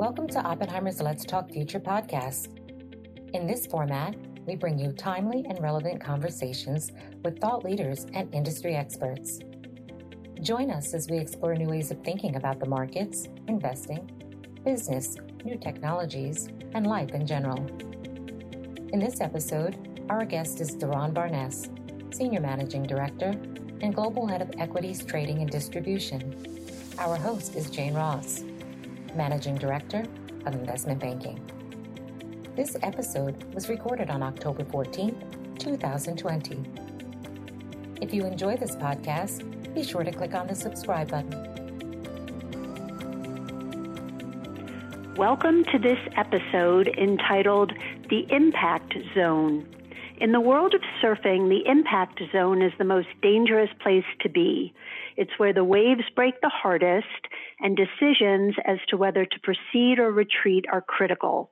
Welcome to Oppenheimer's Let's Talk Future podcast. In this format, we bring you timely and relevant conversations with thought leaders and industry experts. Join us as we explore new ways of thinking about the markets, investing, business, new technologies, and life in general. In this episode, our guest is Doron Barnes, Senior Managing Director and Global Head of Equities Trading and Distribution. Our host is Jane Ross, Managing Director of Investment Banking. This episode was recorded on October 14, 2020. If you enjoy this podcast, be sure to click on the subscribe button. Welcome to this episode entitled The Impact Zone. In the world of surfing, the impact zone is the most dangerous place to be. It's where the waves break the hardest and decisions as to whether to proceed or retreat are critical.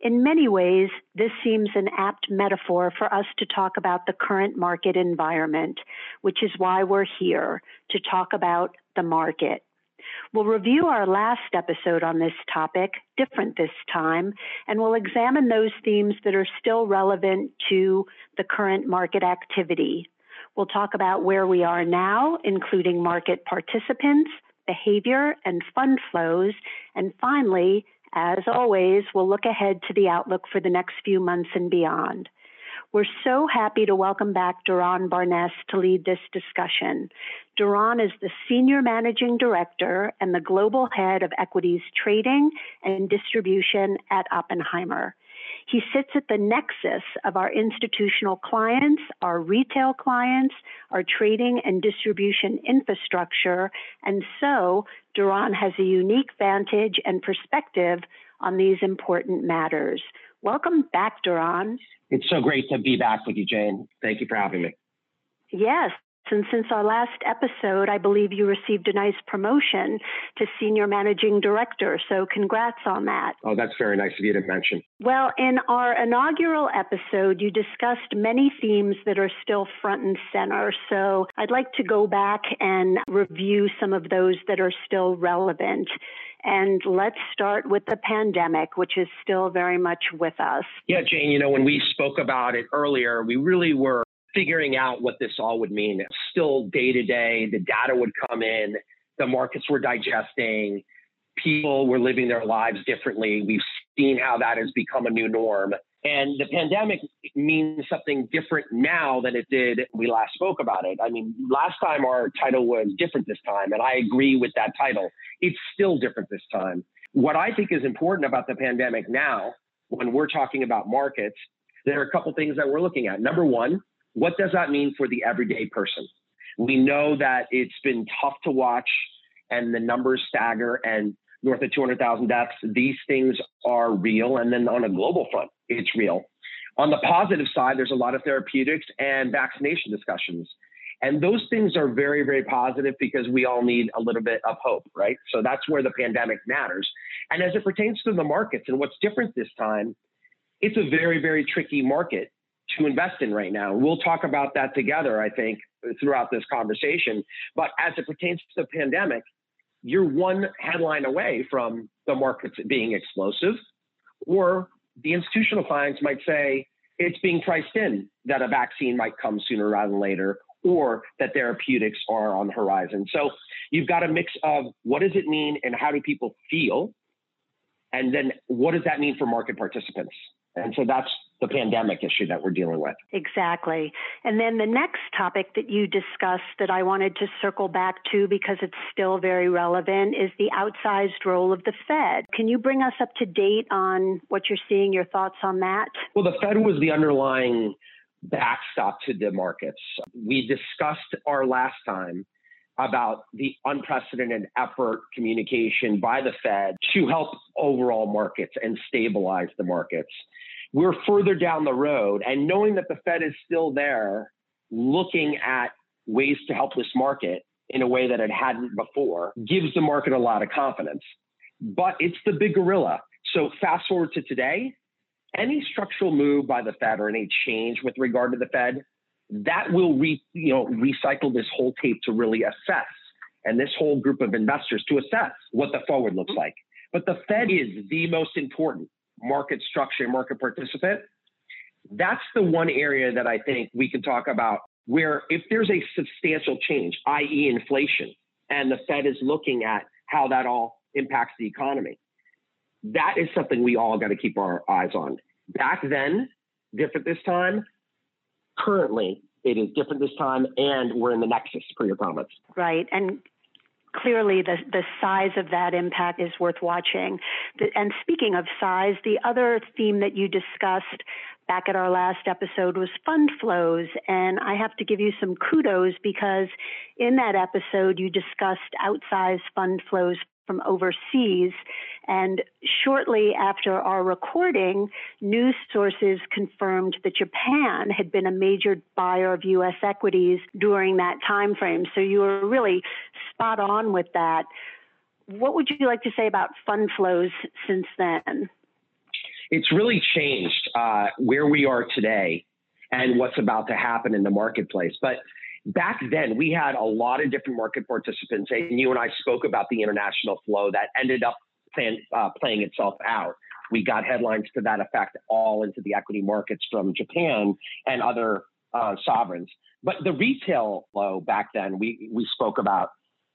In many ways, this seems an apt metaphor for us to talk about the current market environment, which is why we're here to talk about the market. We'll review our last episode on this topic, different this time, and we'll examine those themes that are still relevant to the current market activity. We'll talk about where we are now, including market participants, behavior, and fund flows, and finally, as always, we'll look ahead to the outlook for the next few months and beyond. We're so happy to welcome back Doron Barnes to lead this discussion. Doron is the Senior Managing Director and the Global Head of Equities Trading and Distribution at Oppenheimer. He sits at the nexus of our institutional clients, our retail clients, our trading and distribution infrastructure, and so Doron has a unique vantage and perspective on these important matters. Welcome back, Doron. It's so great to be back with you, Jane. Thank you for having me. Yes. And since our last episode, I believe you received a nice promotion to Senior Managing Director. So, congrats on that. Oh, that's very nice of you to mention. Well, in our inaugural episode, you discussed many themes that are still front and center. So, I'd like to go back and review some of those that are still relevant. And let's start with the pandemic, which is still very much with us. Yeah, Jane, you know, when we spoke about it earlier, we really were figuring out what this all would mean. Still day to day, the data would come in, the markets were digesting, people were living their lives differently. We've seen how that has become a new norm. And the pandemic means something different now than it did when we last spoke about it. I mean, last time our title was different this time, and I agree with that title. It's still different this time. What I think is important about the pandemic now, when we're talking about markets, there are a couple things that we're looking at. Number one, what does that mean for the everyday person? We know that it's been tough to watch and the numbers stagger and north of 200,000 deaths. These things are real. And then on a global front, it's real. On the positive side, there's a lot of therapeutics and vaccination discussions. And those things are very, very positive because we all need a little bit of hope, right? So that's where the pandemic matters. And as it pertains to the markets and what's different this time, it's a very, very tricky market to invest in right now. We'll talk about that together, I think, throughout this conversation. But as it pertains to the pandemic, you're one headline away from the markets being explosive, or the institutional clients might say it's being priced in that a vaccine might come sooner rather than later, or that therapeutics are on the horizon. So you've got a mix of what does it mean and how do people feel? And then what does that mean for market participants? And so that's the pandemic issue that we're dealing with. Exactly. And then the next topic that you discussed that I wanted to circle back to because it's still very relevant is the outsized role of the Fed. Can you bring us up to date on what you're seeing, your thoughts on that? Well, the Fed was the underlying backstop to the markets. We discussed our last time about the unprecedented effort communication by the Fed to help overall markets and stabilize the markets. We're further down the road, and knowing that the Fed is still there looking at ways to help this market in a way that it hadn't before gives the market a lot of confidence. But it's the big gorilla. So fast forward to today, any structural move by the Fed or any change with regard to the Fed that will re, you know, recycle this whole tape to really assess and this whole group of investors to assess what the forward looks mm-hmm. like. but the Fed is the most important market structure, market participant. That's the one area that I think we can talk about where if there's a substantial change, i.e., inflation, and the Fed is looking at how that all impacts the economy, that is something we all got to keep our eyes on. Back then, different this time. Currently, it is different this time, and we're in the nexus for your comments. Right. And clearly the, the size of that impact is worth watching. And speaking of size, the other theme that you discussed back at our last episode was fund flows. And I have to give you some kudos because in that episode, you discussed outsized fund flows from overseas. And shortly after our recording, news sources confirmed that Japan had been a major buyer of U.S. equities during that time frame. So you were really spot on with that. What would you like to say about fund flows since then? It's really changed uh, where we are today and what's about to happen in the marketplace. But back then we had a lot of different market participants and you and i spoke about the international flow that ended up playing, uh, playing itself out. We got headlines to that effect all into the equity markets from japan and other uh, sovereigns. But the retail flow back then we, we spoke about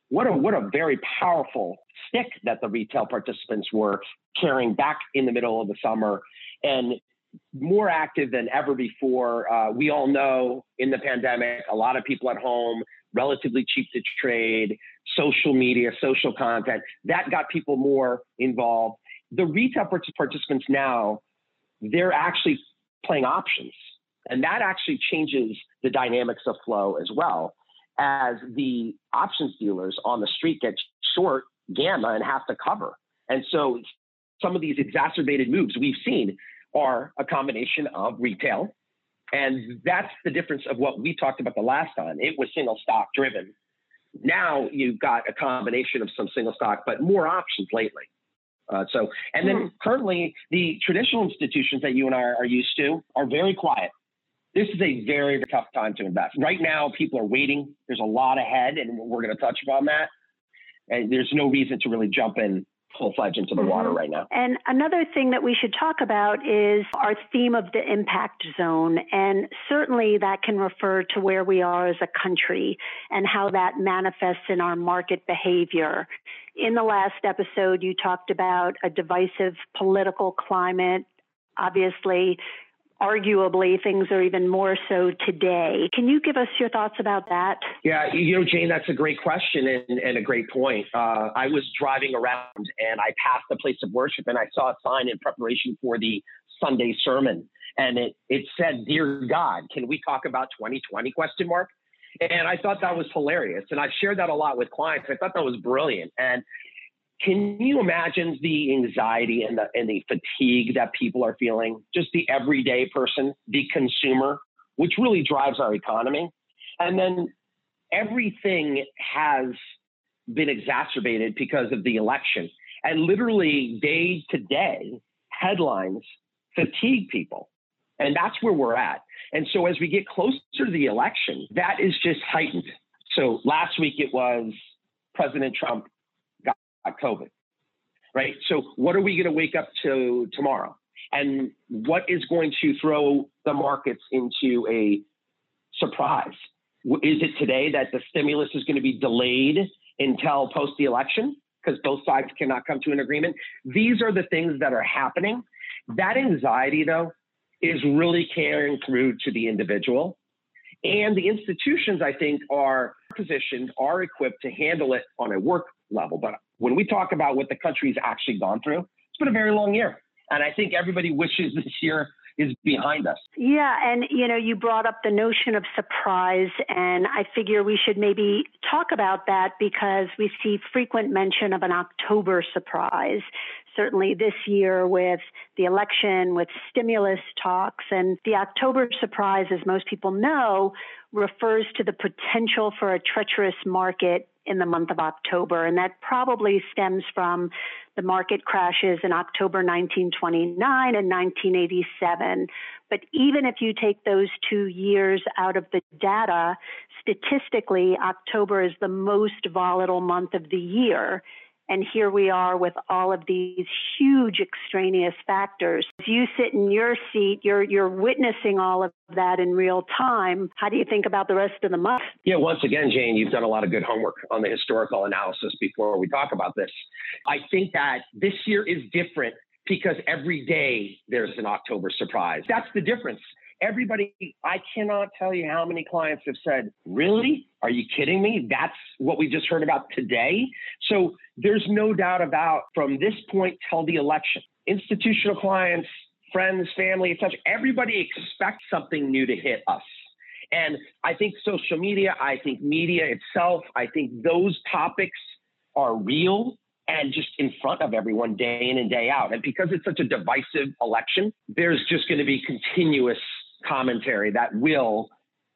what a what a very powerful stick that the retail participants were carrying back in the middle of the summer. And more active than ever before. Uh, we all know in the pandemic, a lot of people at home, relatively cheap to trade, social media, social content, that got people more involved. The retail participants now, they're actually playing options. And that actually changes the dynamics of flow as well, as the options dealers on the street get short gamma and have to cover. And so some of these exacerbated moves we've seen are a combination of retail. And that's the difference of what we talked about the last time. It was single stock driven. Now you've got a combination of some single stock, but more options lately. Uh, so, and then hmm. currently the traditional institutions that you and I are used to are very quiet. This is a very, very tough time to invest. Right now, people are waiting. There's a lot ahead, and we're going to touch upon that. And there's no reason to really jump in full fledged into the mm-hmm. water right now. And another thing that we should talk about is our theme of the impact zone. And certainly that can refer to where we are as a country and how that manifests in our market behavior. In the last episode, you talked about a divisive political climate. Obviously, arguably things are even more so today. Can you give us your thoughts about that? Yeah, you know, Jane, that's a great question and, and a great point. Uh, I was driving around and I passed a place of worship and I saw a sign in preparation for the Sunday sermon. And it, it said, Dear God, can we talk about 2020 question mark? And I thought that was hilarious. And I've shared that a lot with clients. I thought that was brilliant. And can you imagine the anxiety and the and the fatigue that people are feeling? Just the everyday person, the consumer, which really drives our economy. And then everything has been exacerbated because of the election. And literally day to day, headlines fatigue people. And that's where we're at. And so as we get closer to the election, that is just heightened. So last week it was President Trump Uh, COVID, right? So, what are we going to wake up to tomorrow? And what is going to throw the markets into a surprise? Is it today that the stimulus is going to be delayed until post the election because both sides cannot come to an agreement? These are the things that are happening. That anxiety, though, is really carrying through to the individual. And the institutions, I think, are positioned, are equipped to handle it on a work level. But when we talk about what the country's actually gone through, it's been a very long year. And I think everybody wishes this year is behind us. Yeah, and you know, you brought up the notion of surprise, and I figure we should maybe talk about that because we see frequent mention of an October surprise. Certainly this year with the election, with stimulus talks, and the October surprise, as most people know, refers to the potential for a treacherous market in the month of October. And that probably stems from the market crashes in October 1929 and 1987. But even if you take those two years out of the data, statistically, October is the most volatile month of the year. And here we are with all of these huge extraneous factors. As you sit in your seat, you're, you're witnessing all of that in real time. How do you think about the rest of the month? Yeah, once again, Jane, you've done a lot of good homework on the historical analysis before we talk about this. I think that this year is different because every day there's an October surprise. That's the difference. Everybody, I cannot tell you how many clients have said, Really? Are you kidding me? That's what we just heard about today. So there's no doubt about from this point till the election, institutional clients, friends, family, etc. Everybody expects something new to hit us. And I think social media, I think media itself, I think those topics are real and just in front of everyone day in and day out. And because it's such a divisive election, there's just going to be continuous commentary that will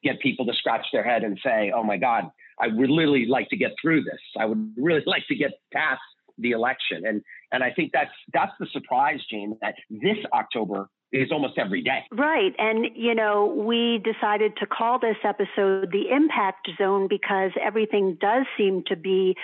get people to scratch their head and say, oh my God, I would literally like to get through this. I would really like to get past the election. And and I think that's that's the surprise, Jane, that this October is almost every day. Right. And, you know, we decided to call this episode the impact zone because everything does seem to be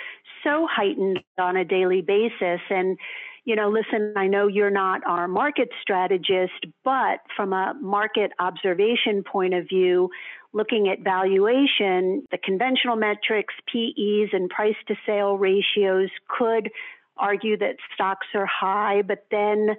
so heightened on a daily basis. And, you know, listen, I know you're not our market strategist, but from a market observation point of view, looking at valuation, the conventional metrics, PEs, and price to sale ratios could argue that stocks are high, but then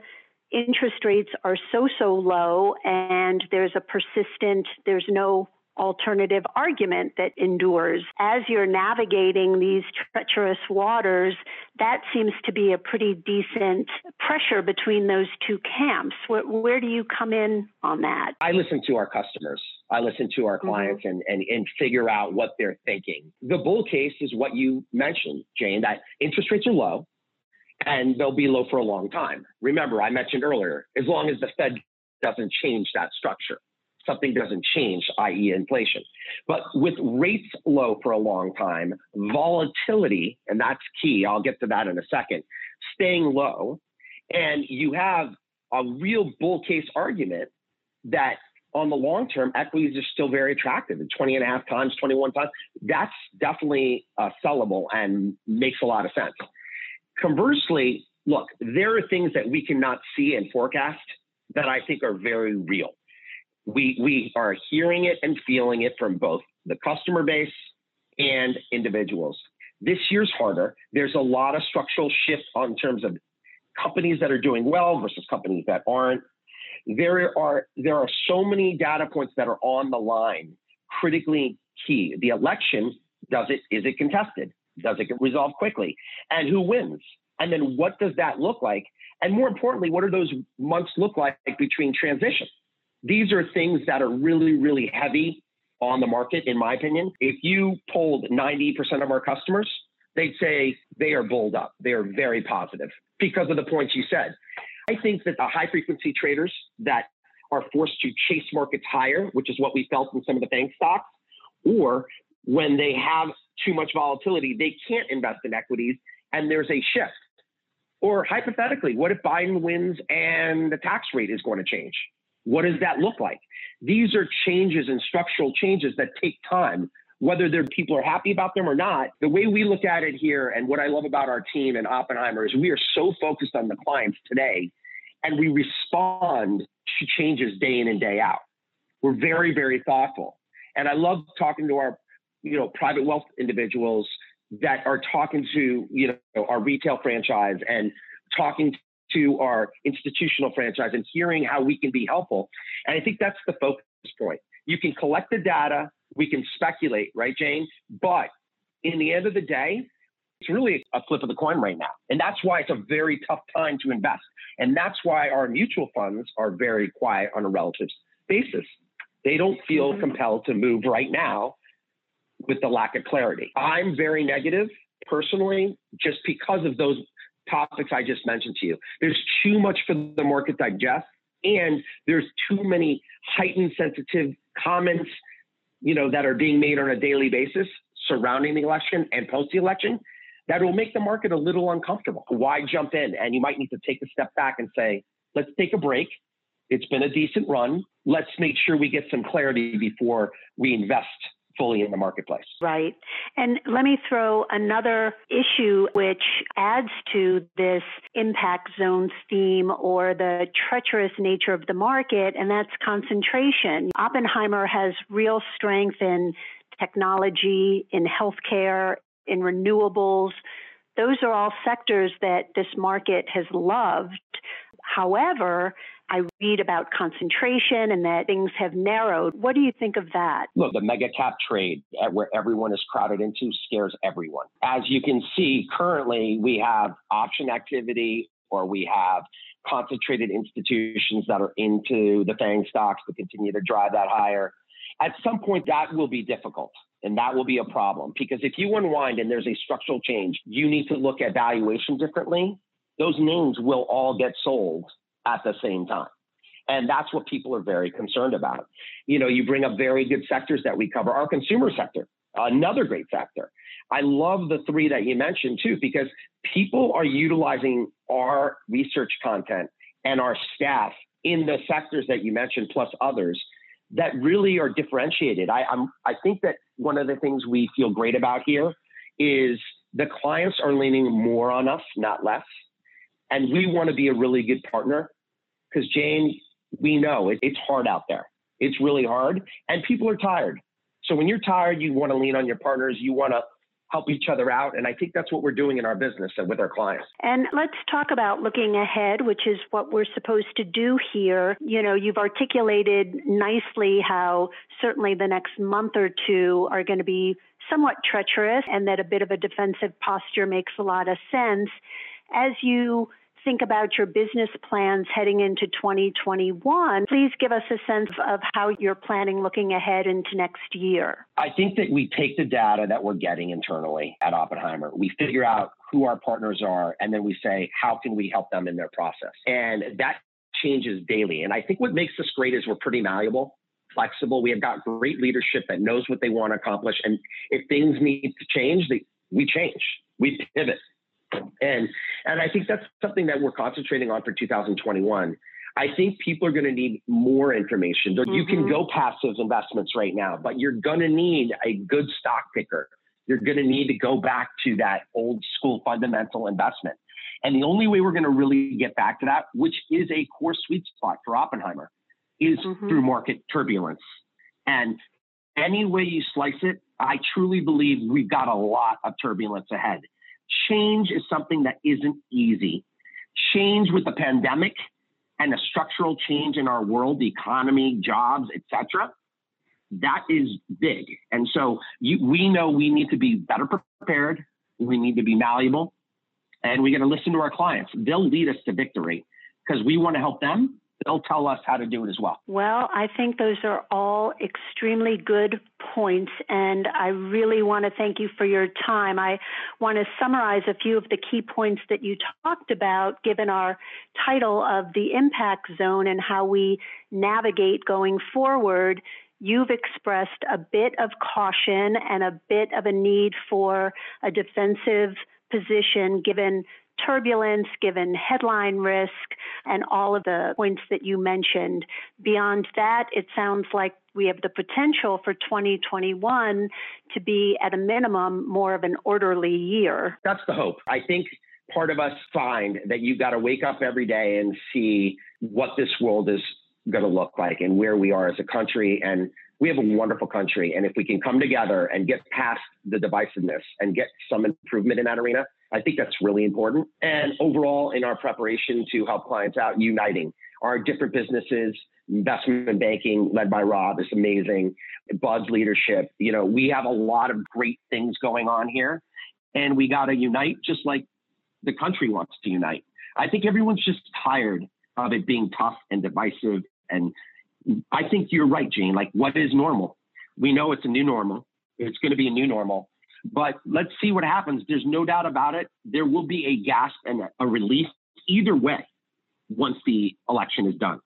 interest rates are so, so low and there's a persistent, there's no alternative argument that endures. As you're navigating these treacherous waters, that seems to be a pretty decent pressure between those two camps. Where, where do you come in on that? I listen to our customers. I listen to our mm-hmm. clients mm-hmm. and, and, and figure out what they're thinking. The bull case is what you mentioned, Jane, that interest rates are low and they'll be low for a long time. Remember, I mentioned earlier, as long as the Fed doesn't change that structure something doesn't change, i.e., inflation. But with rates low for a long time, volatility, and that's key, I'll get to that in a second, staying low, and you have a real bull case argument that on the long term, equities are still very attractive at 20 and a half times, 21 times. That's definitely uh, sellable and makes a lot of sense. Conversely, look, there are things that we cannot see and forecast that I think are very real we we are hearing it and feeling it from both the customer base and individuals. This year's harder. There's a lot of structural shift on terms of companies that are doing well versus companies that aren't. There are there are so many data points that are on the line, critically key. The election does it is it contested? Does it get resolved quickly? And who wins? And then what does that look like? And more importantly, what do those months look like between transition? These are things that are really, really heavy on the market, in my opinion. If you polled 90% of our customers, they'd say they are bulled up. They are very positive because of the points you said. I think that the high frequency traders that are forced to chase markets higher, which is what we felt in some of the bank stocks, or when they have too much volatility, they can't invest in equities and there's a shift. Or hypothetically, what if Biden wins and the tax rate is going to change? What does that look like? These are changes and structural changes that take time, whether their people are happy about them or not. The way we look at it here, and what I love about our team and Oppenheimer is we are so focused on the clients today, and we respond to changes day in and day out. We're very, very thoughtful, and I love talking to our, you know, private wealth individuals that are talking to you know our retail franchise and talking to our institutional franchise and hearing how we can be helpful. And I think that's the focus point. You can collect the data, we can speculate, right, Jane? But in the end of the day, it's really a flip of the coin right now. And that's why it's a very tough time to invest. And that's why our mutual funds are very quiet on a relative basis. They don't feel mm-hmm. compelled to move right now with the lack of clarity. I'm very negative personally just because of those topics I just mentioned to you. There's too much for the market to digest, and there's too many heightened sensitive comments, you know, that are being made on a daily basis surrounding the election and post the election that will make the market a little uncomfortable. Why jump in? And you might need to take a step back and say, let's take a break. It's been a decent run. Let's make sure we get some clarity before we invest fully in the marketplace. Right. And let me throw another issue which adds to this impact zone theme or the treacherous nature of the market, and that's concentration. Oppenheimer has real strength in technology, in healthcare, in renewables. Those are all sectors that this market has loved. However, I read about concentration and that things have narrowed. What do you think of that? Look, the mega cap trade eh, where everyone is crowded into scares everyone. As you can see, currently we have option activity or we have concentrated institutions that are into the FANG stocks to continue to drive that higher. At some point, that will be difficult and that will be a problem because if you unwind and there's a structural change, you need to look at valuation differently. Those names will all get sold at the same time. And that's what people are very concerned about. You know, you bring up very good sectors that we cover. Our consumer sector, another great sector. I love the three that you mentioned too, because people are utilizing our research content and our staff in the sectors that you mentioned, plus others that really are differentiated. I, I'm, I think that one of the things we feel great about here is the clients are leaning more on us, not less. And we want to be a really good partner because, Jane, we know it, it's hard out there. It's really hard, and people are tired. So when you're tired, you want to lean on your partners. You want to help each other out. And I think that's what we're doing in our business and with our clients. And let's talk about looking ahead, which is what we're supposed to do here. You know, you've articulated nicely how certainly the next month or two are going to be somewhat treacherous and that a bit of a defensive posture makes a lot of sense. As you think about your business plans heading into 2021, please give us a sense of how you're planning looking ahead into next year. I think that we take the data that we're getting internally at Oppenheimer, we figure out who our partners are, and then we say, how can we help them in their process? And that changes daily. And I think what makes us great is we're pretty malleable flexible. We have got great leadership that knows what they want to accomplish. And if things need to change, we change, we pivot. And and I think that's something that we're concentrating on for 2021. I think people are going to need more information. Mm-hmm. You can mm-hmm. go passive investments right now, but you're going to need a good stock picker. You're going to need to go back to that old school fundamental investment. And the only way we're going to really get back to that, which is a core sweet spot for Oppenheimer, is mm-hmm. through market turbulence. And any way you slice it, I truly believe we've got a lot of turbulence ahead change is something that isn't easy. Change with the pandemic and a structural change in our world, the economy, jobs, etc. That is big. And so you, we know we need to be better prepared. We need to be malleable and we got to listen to our clients. They'll lead us to victory because we want to help them they'll tell us how to do it as well. Well, I think those are all extremely good points, and I really want to thank you for your time. I want to summarize a few of the key points that you talked about, given our title of the impact zone and how we navigate going forward. You've expressed a bit of caution and a bit of a need for a defensive position given turbulence, given headline risk, and all of the points that you mentioned. Beyond that, it sounds like we have the potential for 2021 to be, at a minimum, more of an orderly year. That's the hope. I think part of us find that you got to wake up every day and see what this world is going to look like and where we are as a country. And we have a wonderful country. And if we can come together and get past the divisiveness and get some improvement in that arena, I think that's really important. And overall, in our preparation to help clients out, uniting our different businesses, investment banking led by Rob is amazing. Bud's leadership, you know, we have a lot of great things going on here, and we got to unite just like the country wants to unite. I think everyone's just tired of it being tough and divisive. And I think you're right, Gene. Like, what is normal? We know it's a new normal. It's going to be a new normal. But let's see what happens. There's no doubt about it. There will be a gasp and a release either way once the election is done.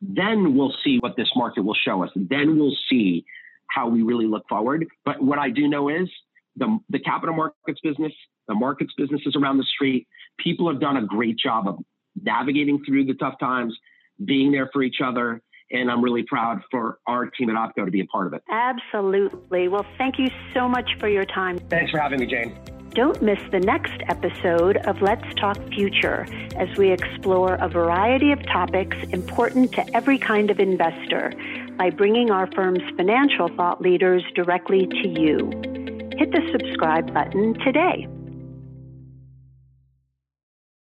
Then we'll see what this market will show us. Then we'll see how we really look forward. But what I do know is the, the capital markets business, the markets businesses around the street, people have done a great job of navigating through the tough times, being there for each other. And I'm really proud for our team at OPCO to be a part of it. Absolutely. Well, thank you so much for your time. Thanks for having me, Jane. Don't miss the next episode of Let's Talk Future as we explore a variety of topics important to every kind of investor by bringing our firm's financial thought leaders directly to you. Hit the subscribe button today.